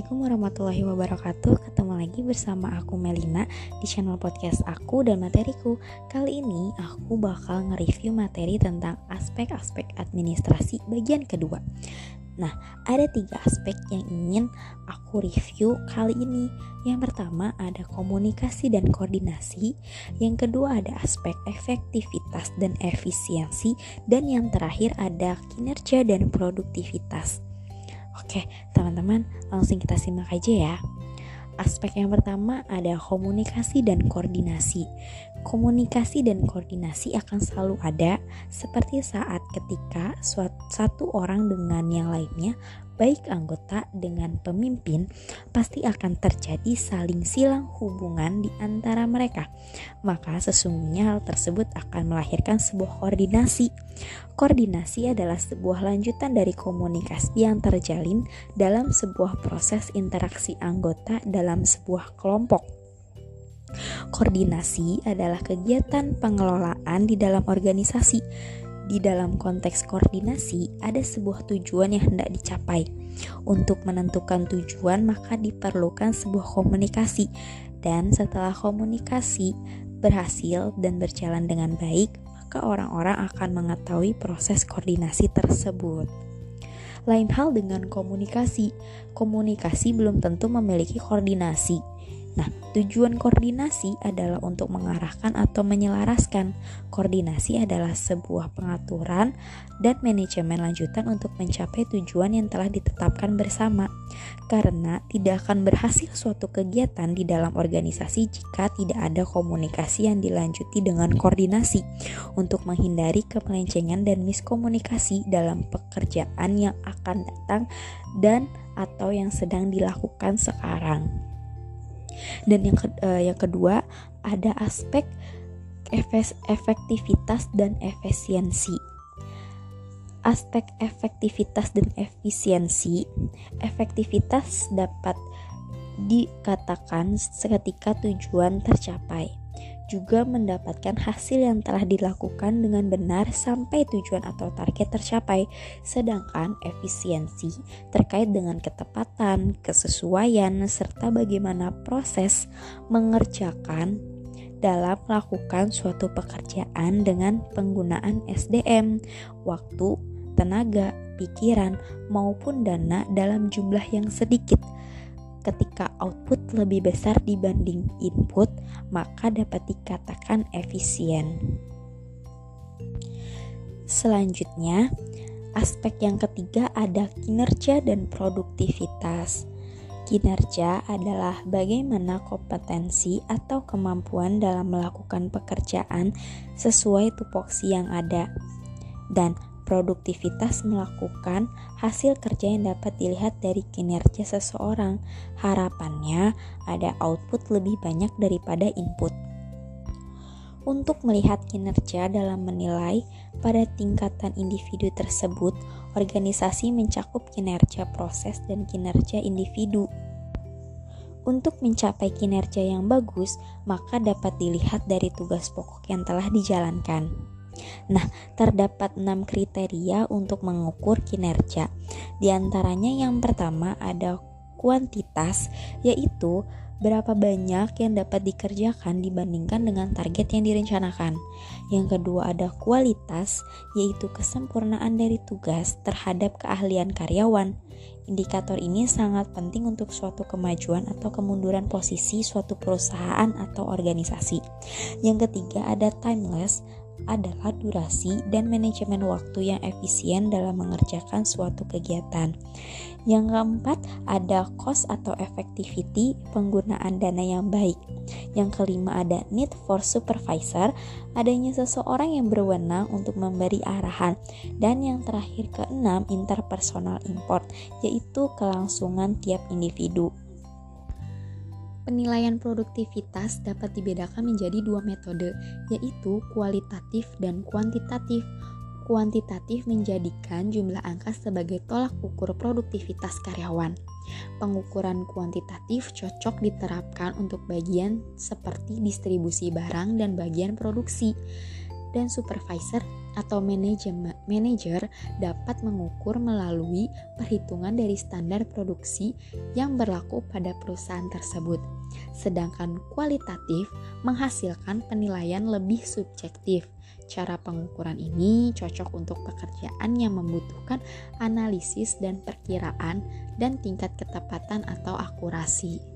Assalamualaikum warahmatullahi wabarakatuh. Ketemu lagi bersama aku Melina Di channel podcast aku dan materiku. Kali ini aku bakal nge-review materi tentang aspek-aspek administrasi bagian kedua. Nah, ada tiga aspek yang ingin aku review kali ini. Yang pertama ada komunikasi dan koordinasi, yang kedua ada aspek efektivitas dan efisiensi, dan yang terakhir ada kinerja dan produktivitas. Oke, teman-teman, langsung kita simak aja ya. Aspek yang pertama ada komunikasi dan koordinasi. Komunikasi dan koordinasi akan selalu ada seperti saat ketika satu orang dengan yang lainnya baik anggota dengan pemimpin, pasti akan terjadi saling silang hubungan di antara mereka. Maka sesungguhnya hal tersebut akan melahirkan sebuah koordinasi. Koordinasi adalah sebuah lanjutan dari komunikasi yang terjalin dalam sebuah proses interaksi anggota dalam sebuah kelompok. Koordinasi adalah kegiatan pengelolaan di dalam organisasi di dalam konteks koordinasi ada sebuah tujuan yang hendak dicapai. Untuk menentukan tujuan, maka diperlukan sebuah komunikasi, dan setelah komunikasi berhasil dan berjalan dengan baik, maka orang-orang akan mengetahui proses koordinasi tersebut. Lain hal dengan komunikasi, komunikasi belum tentu memiliki koordinasi Nah, tujuan koordinasi adalah untuk mengarahkan atau menyelaraskan. Koordinasi adalah sebuah pengaturan dan manajemen lanjutan untuk mencapai tujuan yang telah ditetapkan bersama. Karena tidak akan berhasil suatu kegiatan di dalam organisasi jika tidak ada komunikasi yang dilanjuti dengan koordinasi untuk menghindari kemelencengan dan miskomunikasi dalam pekerjaan yang akan datang dan atau yang sedang dilakukan sekarang. Dan yang ke, uh, yang kedua ada aspek efektivitas dan efisiensi. Aspek efektivitas dan efisiensi, efektivitas dapat dikatakan seketika tujuan tercapai juga mendapatkan hasil yang telah dilakukan dengan benar sampai tujuan atau target tercapai. Sedangkan efisiensi terkait dengan ketepatan, kesesuaian, serta bagaimana proses mengerjakan dalam melakukan suatu pekerjaan dengan penggunaan SDM, waktu, tenaga, pikiran, maupun dana dalam jumlah yang sedikit ketika output lebih besar dibanding input, maka dapat dikatakan efisien. Selanjutnya, aspek yang ketiga ada kinerja dan produktivitas. Kinerja adalah bagaimana kompetensi atau kemampuan dalam melakukan pekerjaan sesuai tupoksi yang ada, dan produktivitas melakukan hasil kerja yang dapat dilihat dari kinerja seseorang. Harapannya ada output lebih banyak daripada input. Untuk melihat kinerja dalam menilai pada tingkatan individu tersebut, organisasi mencakup kinerja proses dan kinerja individu. Untuk mencapai kinerja yang bagus, maka dapat dilihat dari tugas pokok yang telah dijalankan. Nah, terdapat enam kriteria untuk mengukur kinerja. Di antaranya yang pertama ada kuantitas, yaitu berapa banyak yang dapat dikerjakan dibandingkan dengan target yang direncanakan. Yang kedua ada kualitas, yaitu kesempurnaan dari tugas terhadap keahlian karyawan. Indikator ini sangat penting untuk suatu kemajuan atau kemunduran posisi suatu perusahaan atau organisasi. Yang ketiga ada timeless adalah durasi dan manajemen waktu yang efisien dalam mengerjakan suatu kegiatan. Yang keempat, ada cost atau effectivity penggunaan dana yang baik. Yang kelima, ada need for supervisor, adanya seseorang yang berwenang untuk memberi arahan. Dan yang terakhir keenam, interpersonal import, yaitu kelangsungan tiap individu. Penilaian produktivitas dapat dibedakan menjadi dua metode, yaitu kualitatif dan kuantitatif. Kuantitatif menjadikan jumlah angka sebagai tolak ukur produktivitas karyawan. Pengukuran kuantitatif cocok diterapkan untuk bagian seperti distribusi barang dan bagian produksi. dan supervisor atau manajer dapat mengukur melalui perhitungan dari standar produksi yang berlaku pada perusahaan tersebut. Sedangkan kualitatif menghasilkan penilaian lebih subjektif. Cara pengukuran ini cocok untuk pekerjaan yang membutuhkan analisis dan perkiraan dan tingkat ketepatan atau akurasi.